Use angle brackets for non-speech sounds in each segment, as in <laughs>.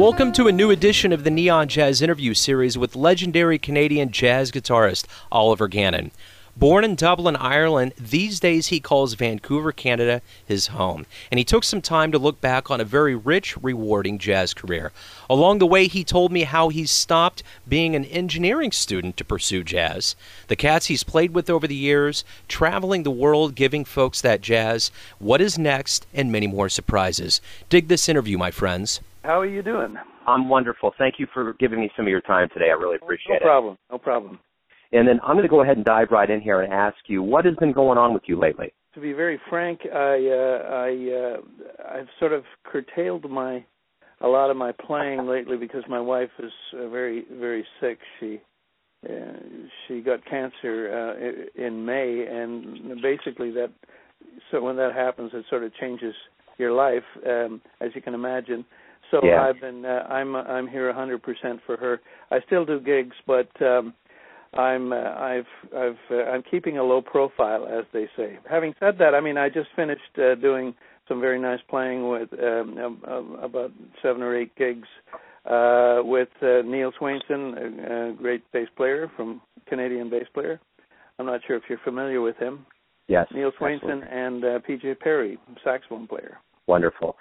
Welcome to a new edition of the Neon Jazz interview series with legendary Canadian jazz guitarist Oliver Gannon. Born in Dublin, Ireland, these days he calls Vancouver, Canada his home. And he took some time to look back on a very rich, rewarding jazz career. Along the way, he told me how he stopped being an engineering student to pursue jazz, the cats he's played with over the years, traveling the world giving folks that jazz, what is next, and many more surprises. Dig this interview, my friends. How are you doing? I'm wonderful. Thank you for giving me some of your time today. I really appreciate it. No problem. No problem. And then I'm going to go ahead and dive right in here and ask you what has been going on with you lately. To be very frank, I uh, I uh, I've sort of curtailed my a lot of my playing lately because my wife is uh, very very sick. She uh, she got cancer uh, in May, and basically that so when that happens, it sort of changes your life, um, as you can imagine. So yeah. I've been uh, I'm I'm here 100% for her. I still do gigs, but um, I'm uh, I've I've uh, I'm keeping a low profile, as they say. Having said that, I mean I just finished uh, doing some very nice playing with um, uh, about seven or eight gigs uh, with uh, Neil Swainson, a, a great bass player from Canadian bass player. I'm not sure if you're familiar with him. Yes. Neil Swainson absolutely. and uh, PJ Perry, saxophone player. Wonderful.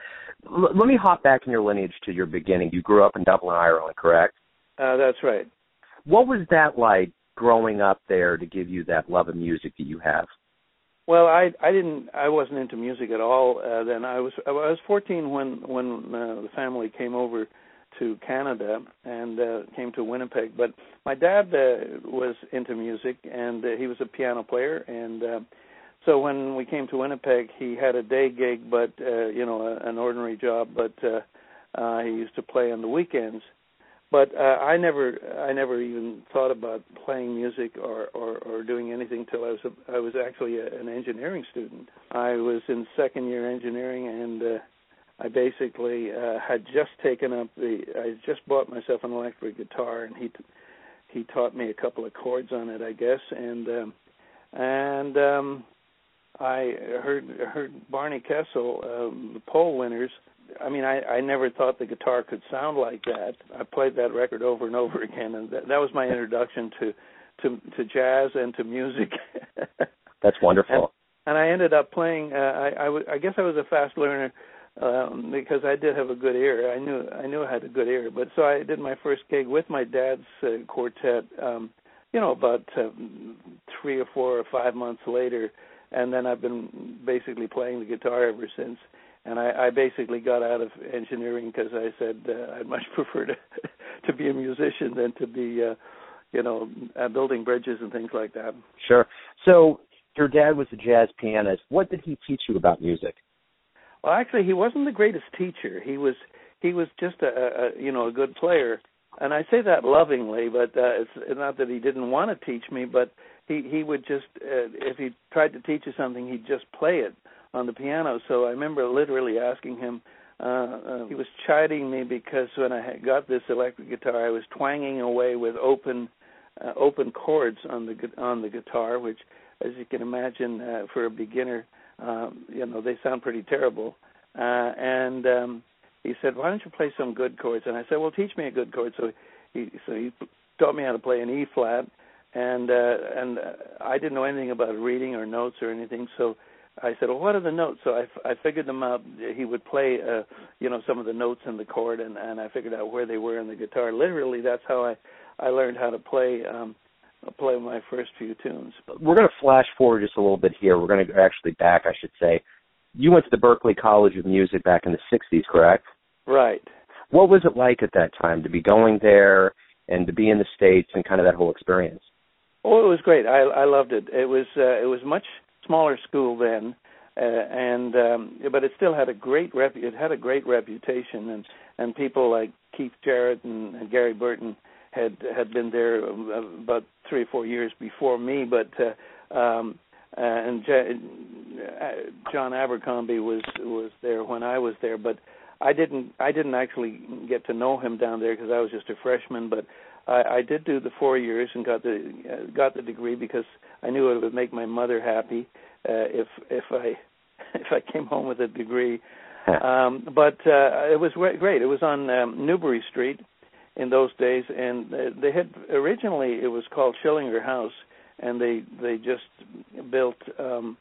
L- let me hop back in your lineage to your beginning. You grew up in Dublin, Ireland, correct? Uh, that's right. What was that like growing up there to give you that love of music that you have? Well, I I didn't I wasn't into music at all uh, then. I was I was 14 when when uh, the family came over to Canada and uh, came to Winnipeg. But my dad uh, was into music and uh, he was a piano player and uh, so when we came to Winnipeg, he had a day gig, but uh, you know, a, an ordinary job. But uh, uh, he used to play on the weekends. But uh, I never, I never even thought about playing music or or, or doing anything till I was a, I was actually a, an engineering student. I was in second year engineering, and uh, I basically uh, had just taken up the. I just bought myself an electric guitar, and he he taught me a couple of chords on it, I guess, and um, and um, I heard heard Barney Kessel, um, the poll winners. I mean, I I never thought the guitar could sound like that. I played that record over and over <laughs> again, and that, that was my introduction to to to jazz and to music. <laughs> That's wonderful. And, and I ended up playing. Uh, I, I, w- I guess I was a fast learner um, because I did have a good ear. I knew I knew I had a good ear. But so I did my first gig with my dad's uh, quartet. Um, you know, about uh, three or four or five months later and then I've been basically playing the guitar ever since. And I, I basically got out of engineering because I said uh, I'd much <laughs> prefer to to be a musician than to be, uh, you know, uh, building bridges and things like that. Sure. So your dad was a jazz pianist. What did he teach you about music? Well, actually, he wasn't the greatest teacher. He was he was just a, a you know a good player, and I say that lovingly, but uh, it's not that he didn't want to teach me, but he he would just uh, if he tried to teach you something, he'd just play it on the piano. So I remember literally asking him. Uh, uh, he was chiding me because when I had got this electric guitar, I was twanging away with open uh, open chords on the on the guitar, which, as you can imagine, uh, for a beginner, um, you know, they sound pretty terrible. Uh, and um, he said, "Why don't you play some good chords?" And I said, "Well, teach me a good chord." So he so he taught me how to play an E flat, and uh, and I didn't know anything about reading or notes or anything. So I said, "Well, what are the notes?" So I, I figured them out. He would play, uh, you know, some of the notes in the chord, and and I figured out where they were in the guitar. Literally, that's how I I learned how to play. um play my first few tunes. We're going to flash forward just a little bit here. We're going to actually back, I should say. You went to the Berklee College of Music back in the 60s, correct? Right. What was it like at that time to be going there and to be in the States and kind of that whole experience? Oh, it was great. I I loved it. It was uh, it was much smaller school then, uh, and um, but it still had a great rep. It had a great reputation, and and people like Keith Jarrett and, and Gary Burton had had been there about three or four years before me. But uh, um, and J- uh, John Abercrombie was was there when I was there, but I didn't I didn't actually get to know him down there because I was just a freshman. But I, I did do the four years and got the uh, got the degree because I knew it would make my mother happy uh, if if I <laughs> if I came home with a degree. um, but uh, it was great. It was on um, Newbury Street in those days, and they had originally it was called Schillinger House, and they they just built. um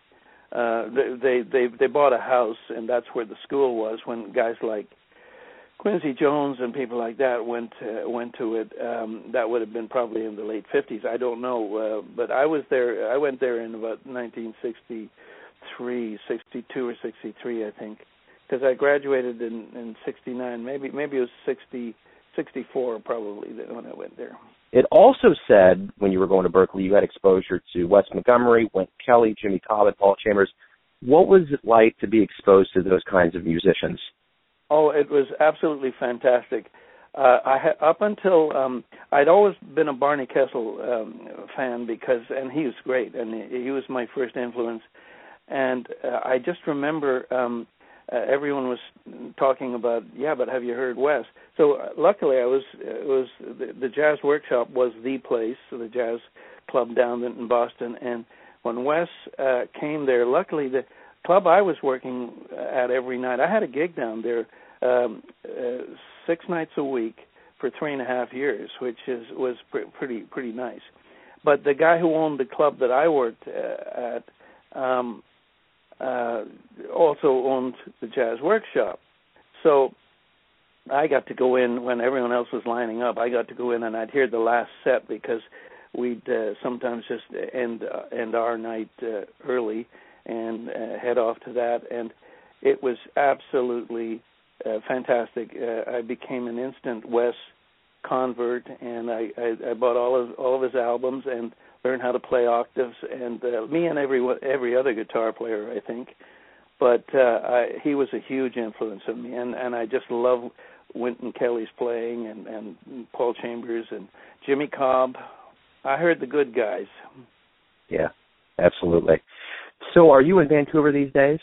uh they they they bought a house and that's where the school was when guys like Quincy Jones and people like that went uh, went to it. Um, that would have been probably in the late fifties. I don't know, uh, but I was there. I went there in about 1963, 62 or 63, I think, because I graduated in in 69. Maybe maybe it was 60, 64 probably when I went there. It also said when you were going to Berklee, you had exposure to Wes Montgomery, Wynton Kelly, Jimmy Cobb, Paul Chambers. What was it like to be exposed to those kinds of musicians? Oh, it was absolutely fantastic. Uh, I had up until um, I'd always been a Barney Kessel um, fan because, and he was great, and he, he was my first influence. And uh, I just remember um, uh, everyone was talking about, yeah, but have you heard Wes? So uh, luckily, I was it was the, the Jazz Workshop was the place, the jazz club down in Boston, and when Wes uh, came there, luckily the club I was working at every night. I had a gig down there um, uh, six nights a week for three and a half years, which is was pre- pretty pretty nice. But the guy who owned the club that I worked uh, at um, uh, also owned the Jazz Workshop, so I got to go in when everyone else was lining up. I got to go in and I'd hear the last set because we'd uh, sometimes just end uh, end our night uh, early and uh, head off to that. And it was absolutely uh, fantastic. Uh, I became an instant Wes convert, and I, I, I bought all of all of his albums and learned how to play octaves. And uh, me and every every other guitar player, I think. But uh, I, he was a huge influence on me, and and I just love Wynton Kelly's playing, and and Paul Chambers and Jimmy Cobb. I heard the good guys. Yeah, absolutely. So, are you in Vancouver these days?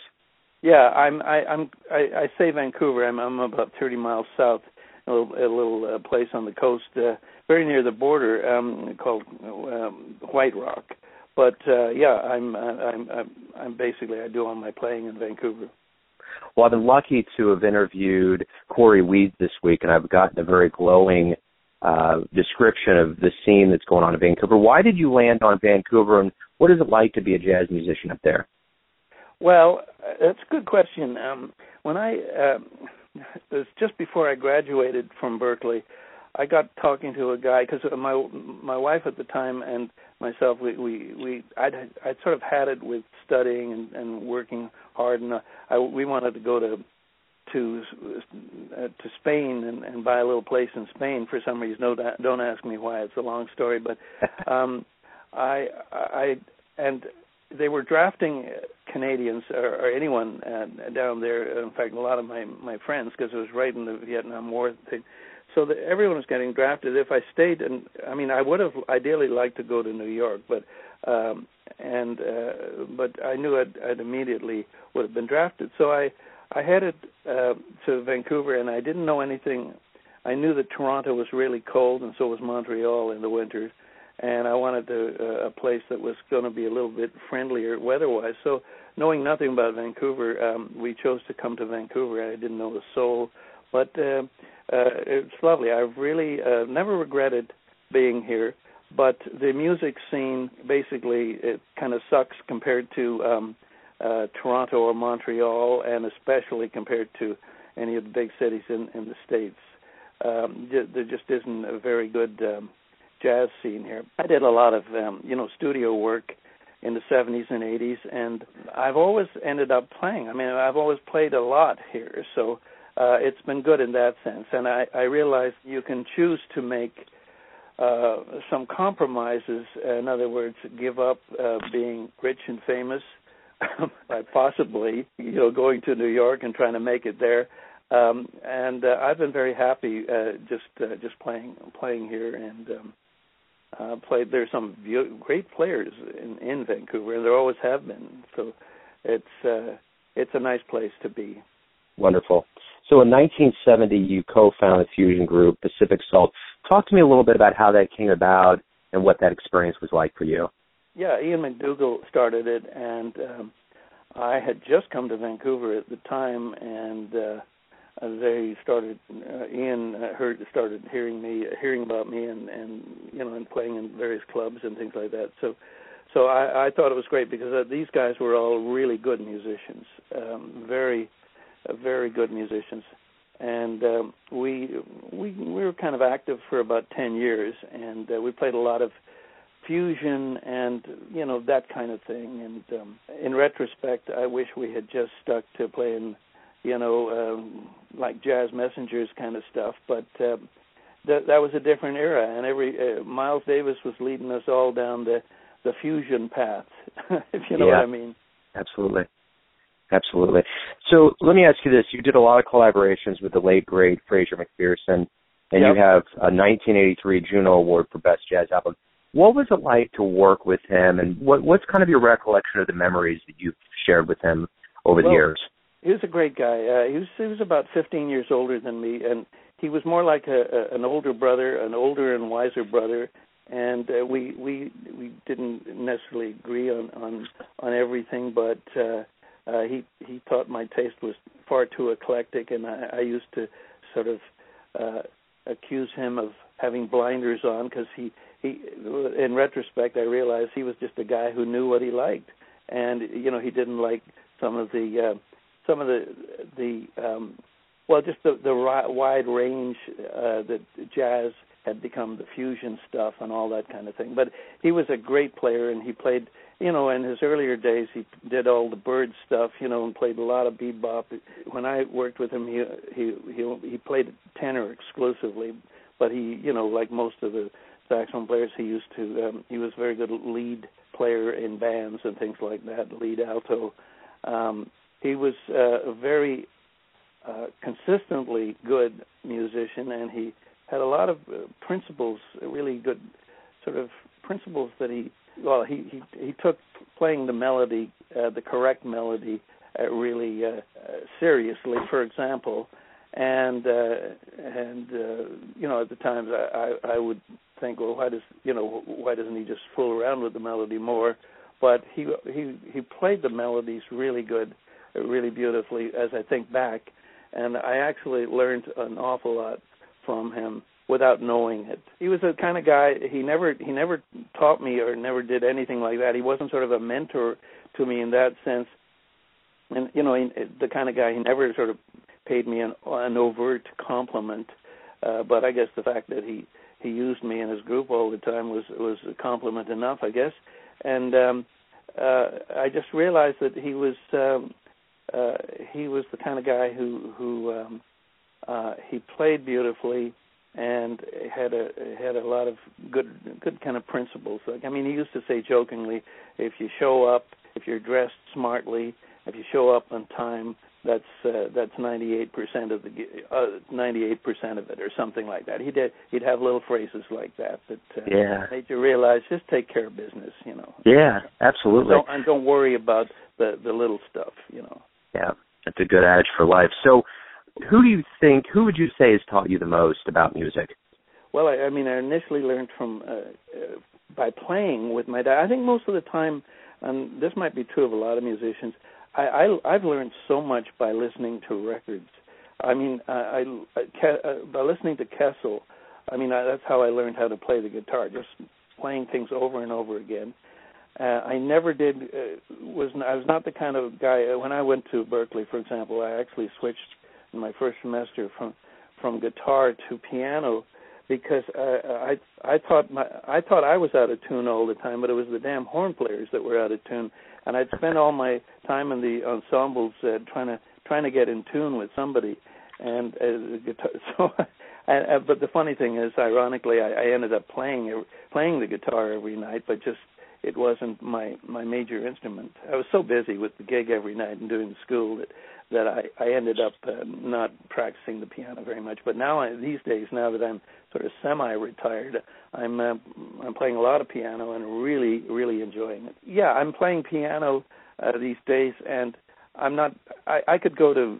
Yeah, I'm. I, I'm. I, I say Vancouver. I'm. I'm about 30 miles south, a little, a little uh, place on the coast, uh, very near the border, um, called um, White Rock. But uh, yeah, I'm. Uh, I'm. I'm. I'm basically. I do all my playing in Vancouver. Well, I've been lucky to have interviewed Corey Weeds this week, and I've gotten a very glowing uh, description of the scene that's going on in Vancouver. Why did you land on Vancouver, and what is it like to be a jazz musician up there? Well, that's a good question. Um, when I uh, it was just before I graduated from Berklee, I got talking to a guy because my my wife at the time and myself we we we I'd I'd sort of had it with studying and, and working hard and uh, I we wanted to go to to uh, to Spain and, and buy a little place in Spain for some reason. No, don't ask me why. It's a long story, but <laughs> um, I I and they were drafting Canadians or, or anyone uh, down there. In fact, a lot of my my friends because it was right in the Vietnam War thing. So the, everyone was getting drafted. If I stayed, and I mean, I would have ideally liked to go to New York, but um, and uh, but I knew I'd, I'd immediately would have been drafted. So I I headed uh, to Vancouver, and I didn't know anything. I knew that Toronto was really cold, and so was Montreal in the winters and I wanted to, uh, a place that was going to be a little bit friendlier weather-wise. So, knowing nothing about Vancouver, um, we chose to come to Vancouver. I didn't know the soul, but uh, uh, it's lovely. I've really uh, never regretted being here. But the music scene basically it kind of sucks compared to um, uh, Toronto or Montreal, and especially compared to any of the big cities in, in the states. Um, there just isn't a very good um, jazz scene here. I did a lot of um, you know studio work in the 70s and 80s, and I've always ended up playing. I mean, I've always played a lot here, so uh, it's been good in that sense. And I, I realized you can choose to make uh, some compromises. In other words, give up uh, being rich and famous <laughs> by possibly, you know, going to New York and trying to make it there. Um, and uh, I've been very happy uh, just uh, just playing playing here and um, uh, played. There's some great players in, in Vancouver, and there always have been. So it's uh, it's a nice place to be. Wonderful. So in 1970, you co-founded fusion group Pacific Salt. Talk to me a little bit about how that came about and what that experience was like for you. Yeah, Ian McDougall started it, and um, I had just come to Vancouver at the time, and uh, they started. Uh, Ian heard started hearing me, hearing about me, and and you know, and playing in various clubs and things like that. So, so I, I thought it was great because uh, these guys were all really good musicians, um, very, uh, very good musicians, and um, we we we were kind of active for about ten years, and uh, we played a lot of fusion and you know that kind of thing. And um, in retrospect, I wish we had just stuck to playing, you know, um, like jazz messengers kind of stuff. But uh, that that was a different era, and every uh, Miles Davis was leading us all down the the fusion path, <laughs> if you know yeah, what I mean. Absolutely. Absolutely. So let me ask you this: You did a lot of collaborations with the late great Fraser MacPherson, and yep. you have a 1983 Juno Award for Best Jazz Album. What was it like to work with him, and what, what's kind of your recollection of the memories that you've shared with him over well, the years? He was a great guy. Uh, he was he was about 15 years older than me, and he was more like a, a an older brother, an older and wiser brother. And uh, we we we didn't necessarily agree on on on everything, but uh, uh, he he thought my taste was far too eclectic, and I, I used to sort of uh, accuse him of having blinders on because he he in retrospect I realized he was just a guy who knew what he liked and you know he didn't like some of the uh, some of the the um well just the the wide range uh that jazz had become the fusion stuff and all that kind of thing. But he was a great player and he played you know in his earlier days he did all the bird stuff you know and played a lot of bebop. When i worked with him he he he he played tenor exclusively but he you know like most of the saxophone players he used to um he was a very good lead player in bands and things like that lead alto. Um he was uh, a very consistently good musician and he had a lot of uh, principles really good sort of principles that he well he he he took playing the melody uh, the correct melody uh, really uh, seriously for example. And uh, and uh, you know at the times I, I I would think well why does you know why doesn't he just fool around with the melody more? But he he he played the melodies really good really beautifully as I think back and I actually learned an awful lot from him without knowing it. He was the kind of guy he never he never taught me or never did anything like that. He wasn't sort of a mentor to me in that sense. And you know, he, the kind of guy he never sort of paid me an, an overt compliment. Uh, but I guess the fact that he he used me in his group all the time was was a compliment enough, I guess. And um, uh, I just realized that he was um, uh, he was the kind of guy who who um, uh, he played beautifully and had a had a lot of good good kind of principles. Like I mean, he used to say jokingly, if you show up, if you're dressed smartly, if you show up on time, that's uh, that's 98% of the uh, 98% of it or something like that. He did he'd have little phrases like that that uh, yeah. made you realize just take care of business, you know. Yeah, absolutely. Don't, and don't worry about the the little stuff, you know. Yeah, that's a good adage for life. So, who do you think? Who would you say has taught you the most about music? Well, I, I mean, I initially learned from uh, uh, by playing with my dad. I think most of the time, and this might be true of a lot of musicians I, I I've learned so much by listening to records. I mean, I, I, I uh, by listening to Kessel, I mean I, that's how I learned how to play the guitar, just playing things over and over again. Uh, I never did uh, was I was not the kind of guy uh, when I went to Berklee, for example. I actually switched in my first semester from from guitar to piano because uh, I I thought my I thought I was out of tune all the time, but it was the damn horn players that were out of tune, and I'd spend all my time in the ensembles uh, trying to trying to get in tune with somebody, and uh, the guitar. <laughs> So, and, uh, but the funny thing is, ironically, I, I ended up playing playing the guitar every night, but just it wasn't my my major instrument. I was so busy with the gig every night and doing school that that I I ended up uh, not practicing the piano very much. But now I, these days, now that I'm sort of semi-retired, I'm uh, I'm playing a lot of piano and really really enjoying it. Yeah, I'm playing piano uh, these days, and I'm not. I, I could go to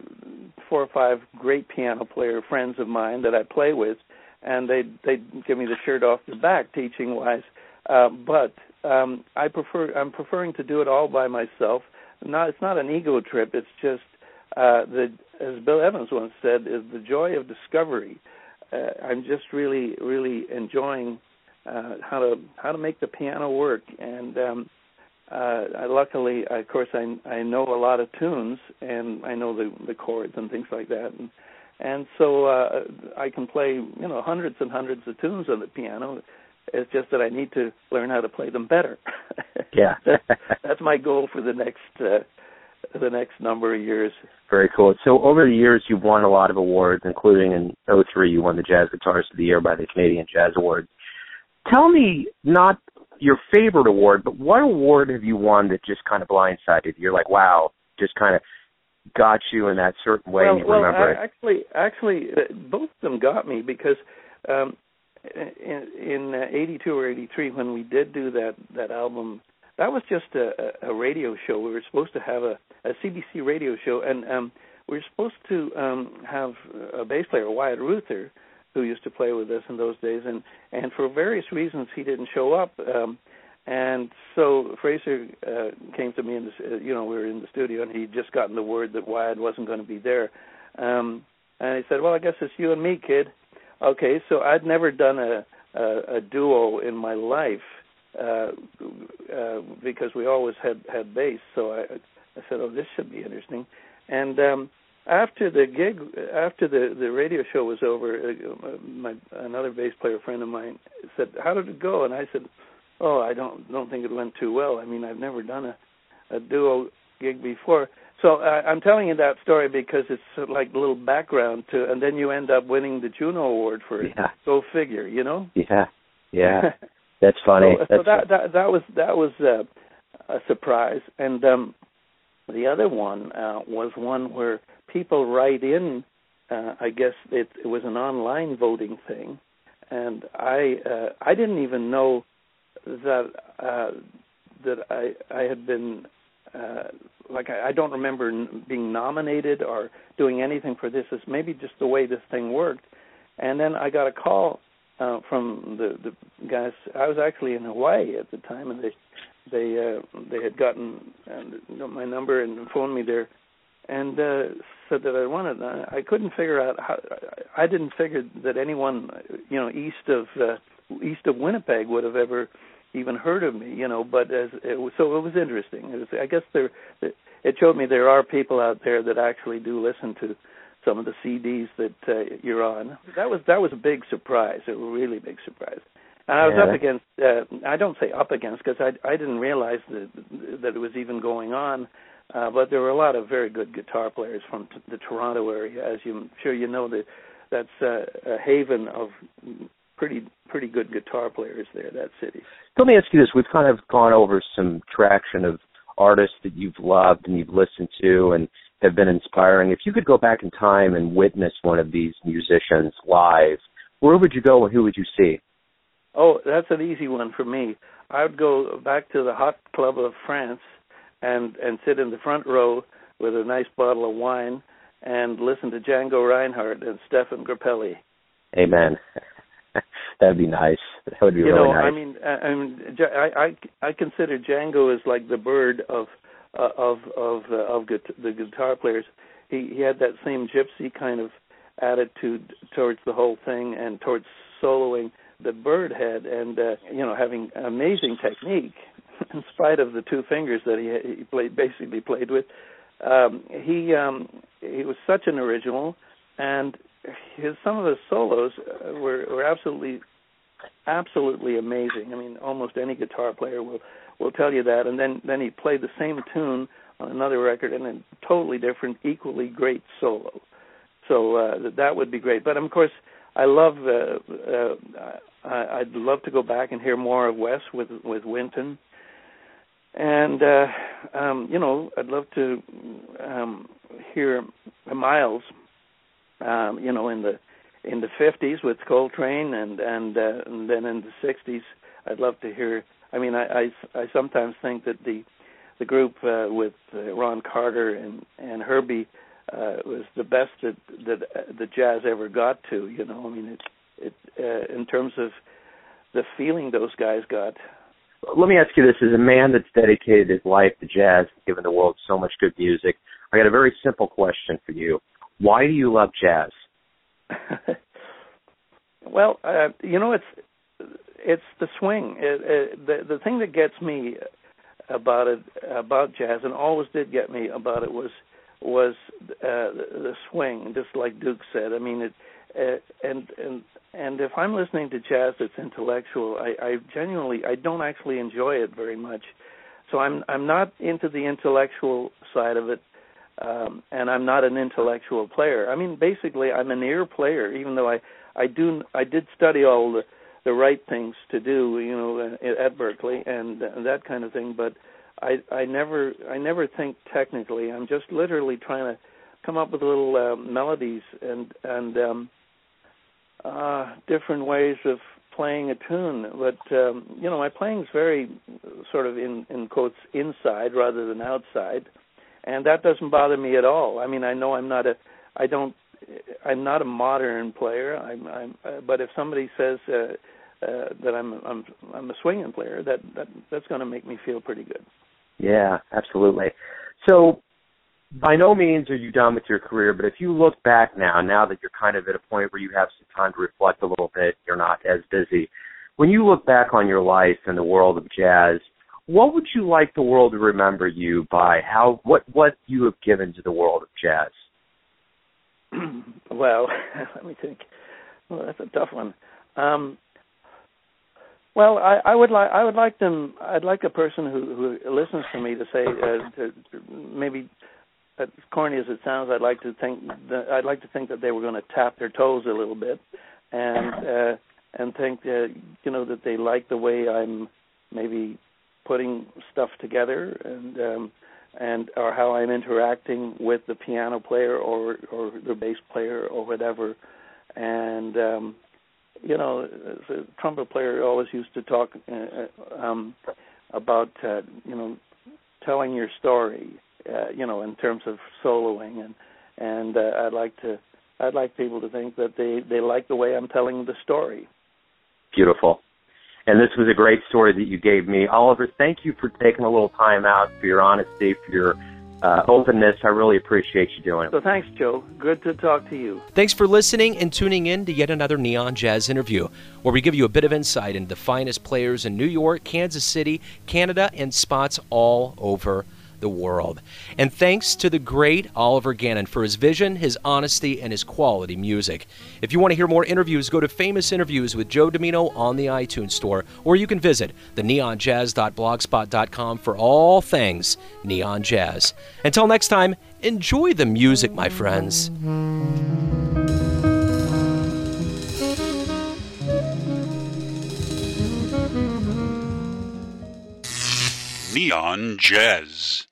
four or five great piano player friends of mine that I play with, and they they give me the shirt off the back teaching wise. Uh, but um, I prefer I'm preferring to do it all by myself not it's not an ego trip. It's just uh, the as Bill Evans once said, is the joy of discovery. Uh, I'm just really really enjoying uh, how to how to make the piano work and. um uh I luckily of course I I know a lot of tunes and I know the the chords and things like that and and so uh I can play you know hundreds and hundreds of tunes on the piano it's just that I need to learn how to play them better. yeah. <laughs> that's my goal for the next uh, the next number of years. Very cool. So over the years you've won a lot of awards, including in 03 you won the Jazz Guitarist of the Year by the Canadian Jazz Awards. Tell me not your favorite award, but what award have you won that just kind of blindsided you? You're like, wow, just kind of got you in that certain way well, you well, remember I, it. Actually, actually, uh, both of them got me because um, in, in uh, 82 or 83 when we did do that that album that was just a, a radio show. We were supposed to have a, a CBC radio show and um we were supposed to um have a bass player Wyatt Ruther who used to play with us in those days and and for various reasons he didn't show up um and so Fraser uh, came to me in the you know we were in the studio and he'd just gotten the word that Wyatt wasn't going to be there. Um and he said well I guess it's you and me kid Okay, so I'd never done a a, a duo in my life uh, uh, because we always had had bass. So I I said, oh, this should be interesting. And um, after the gig, after the the radio show was over, uh, my another bass player friend of mine said, "How did it go?" And I said, "Oh, I don't don't think it went too well. I mean, I've never done a a duo gig before." So uh, I'm telling you that story because it's sort of like a little background to, and then you end up winning the Juno Award for it. Yeah. Go figure, you know? Yeah, yeah. <laughs> That's funny. so, That's so that, that that was that was uh, a surprise, and um, the other one uh, was one where people write in. Uh, I guess it, it was an online voting thing, and I uh, I didn't even know that uh, that I I had been uh, like I, I don't remember n- being nominated or doing anything for this. It's maybe just the way this thing worked. And then I got a call uh, from the the guys. I was actually in Hawaii at the time, and they they uh, they had gotten uh, my number and phoned me there, and uh, said that I wanted. I, I couldn't figure out how. I didn't figure that anyone, you know, east of uh, east of Winnipeg would have ever even heard of me, you know. But as it was, so it was interesting. It was, I guess there, it showed me there are people out there that actually do listen to some of the CDs that uh, you're on. That was that was a big surprise, a really big surprise. And I was Yeah. up against. Uh, I don't say up against because I I didn't realize that that it was even going on. Uh, but there were a lot of very good guitar players from t- the Toronto area, as you, I'm sure you know that that's uh, a haven of pretty pretty good guitar players there. That city. Let me ask you this: We've kind of gone over some traction of artists that you've loved and you've listened to and have been inspiring. If you could go back in time and witness one of these musicians live, where would you go and who would you see? Oh, that's an easy one for me. I would go back to the Hot Club of France and and sit in the front row with a nice bottle of wine and listen to Django Reinhardt and Stéphane Grappelli. Amen. That'd be nice. That would be you really know, nice. I mean, I, I mean, I I I consider Django as like the bird of uh, of of uh, of gut- the guitar players. He he had that same gypsy kind of attitude towards the whole thing and towards soloing that Bird had, and uh, you know, having amazing technique <laughs> in spite of the two fingers that he he played basically played with. Um, he um, he was such an original, and his some of his solos uh, were were absolutely absolutely amazing. I mean, almost any guitar player will will tell you that. And then then he played the same tune on another record and a totally different, equally great solo. So uh, that would be great. But of course, I love. Uh, uh, I, I'd love to go back and hear more of Wes with with Wynton. And uh, um, you know, I'd love to um, hear Miles. Um, you know, in the in the 50s with Coltrane, and and, uh, and then in the 60s, I'd love to hear. I mean, I I, I sometimes think that the the group uh, with uh, Ron Carter and and Herbie uh, was the best that that uh, the jazz ever got to. You know, I mean, it it uh, in terms of the feeling those guys got let me ask you this: as a man that's dedicated his life to jazz, given the world so much good music, I got a very simple question for you. Why do you love jazz? <laughs> well, uh, you know, it's it's the swing. It, it, the the thing that gets me about it about jazz, and always did get me about it, was was uh, the swing. Just like Duke said, I mean, it uh, and and and if I'm listening to jazz that's intellectual, I, I genuinely I don't actually enjoy it very much. So I'm I'm not into the intellectual side of it, um, and I'm not an intellectual player. I mean, basically, I'm an ear player, even though I I do I did study all the the right things to do, you know, at Berklee and, and that kind of thing. But I I never I never think technically. I'm just literally trying to come up with little uh, melodies and and um, uh, different ways of playing a tune. But um, you know, my playing is very sort of in in quotes inside rather than outside, and that doesn't bother me at all. I mean, I know I'm not a I don't I'm not a modern player. I'm, I'm uh, but if somebody says uh, uh, that I'm I'm I'm a swinging player, that that that's going to make me feel pretty good. Yeah, absolutely. So by no means are you done with your career, but if you look back now, now that you're kind of at a point where you have some time to reflect a little bit, you're not as busy. When you look back on your life in the world of jazz, what would you like the world to remember you by? How what what you have given to the world of jazz? <clears throat> well, <laughs> let me think. Well, that's a tough one. Um, well, I, I would like I would like them. I'd like a person who who listens to me to say uh, to, maybe as corny as it sounds, I'd like to think that I'd like to think that they were going to tap their toes a little bit, and uh, and think that you know that they like the way I'm maybe putting stuff together and um, and or how I'm interacting with the piano player or or the bass player or whatever, and um, you know the trumpet player always used to talk uh, um, about uh, you know telling your story uh, you know, in terms of soloing, and and uh, I'd like to I'd like people to think that they they like the way I'm telling the story. Beautiful. And this was a great story that you gave me, Oliver. Thank you for taking a little time out for your honesty, for your uh, openness. I really appreciate you doing it. So thanks, Joe. Good to talk to you. Thanks for listening and tuning in to yet another Neon Jazz interview, where we give you a bit of insight into the finest players in New York, Kansas City, Canada, and spots all over the world. And thanks to the great Oliver Gannon for his vision, his honesty, and his quality music. If you want to hear more interviews, go to Famous Interviews with Joe Dimino on the iTunes Store, or you can visit the neonjazz.blogspot.com for all things neon jazz. Until next time, enjoy the music, my friends. Neon Jazz.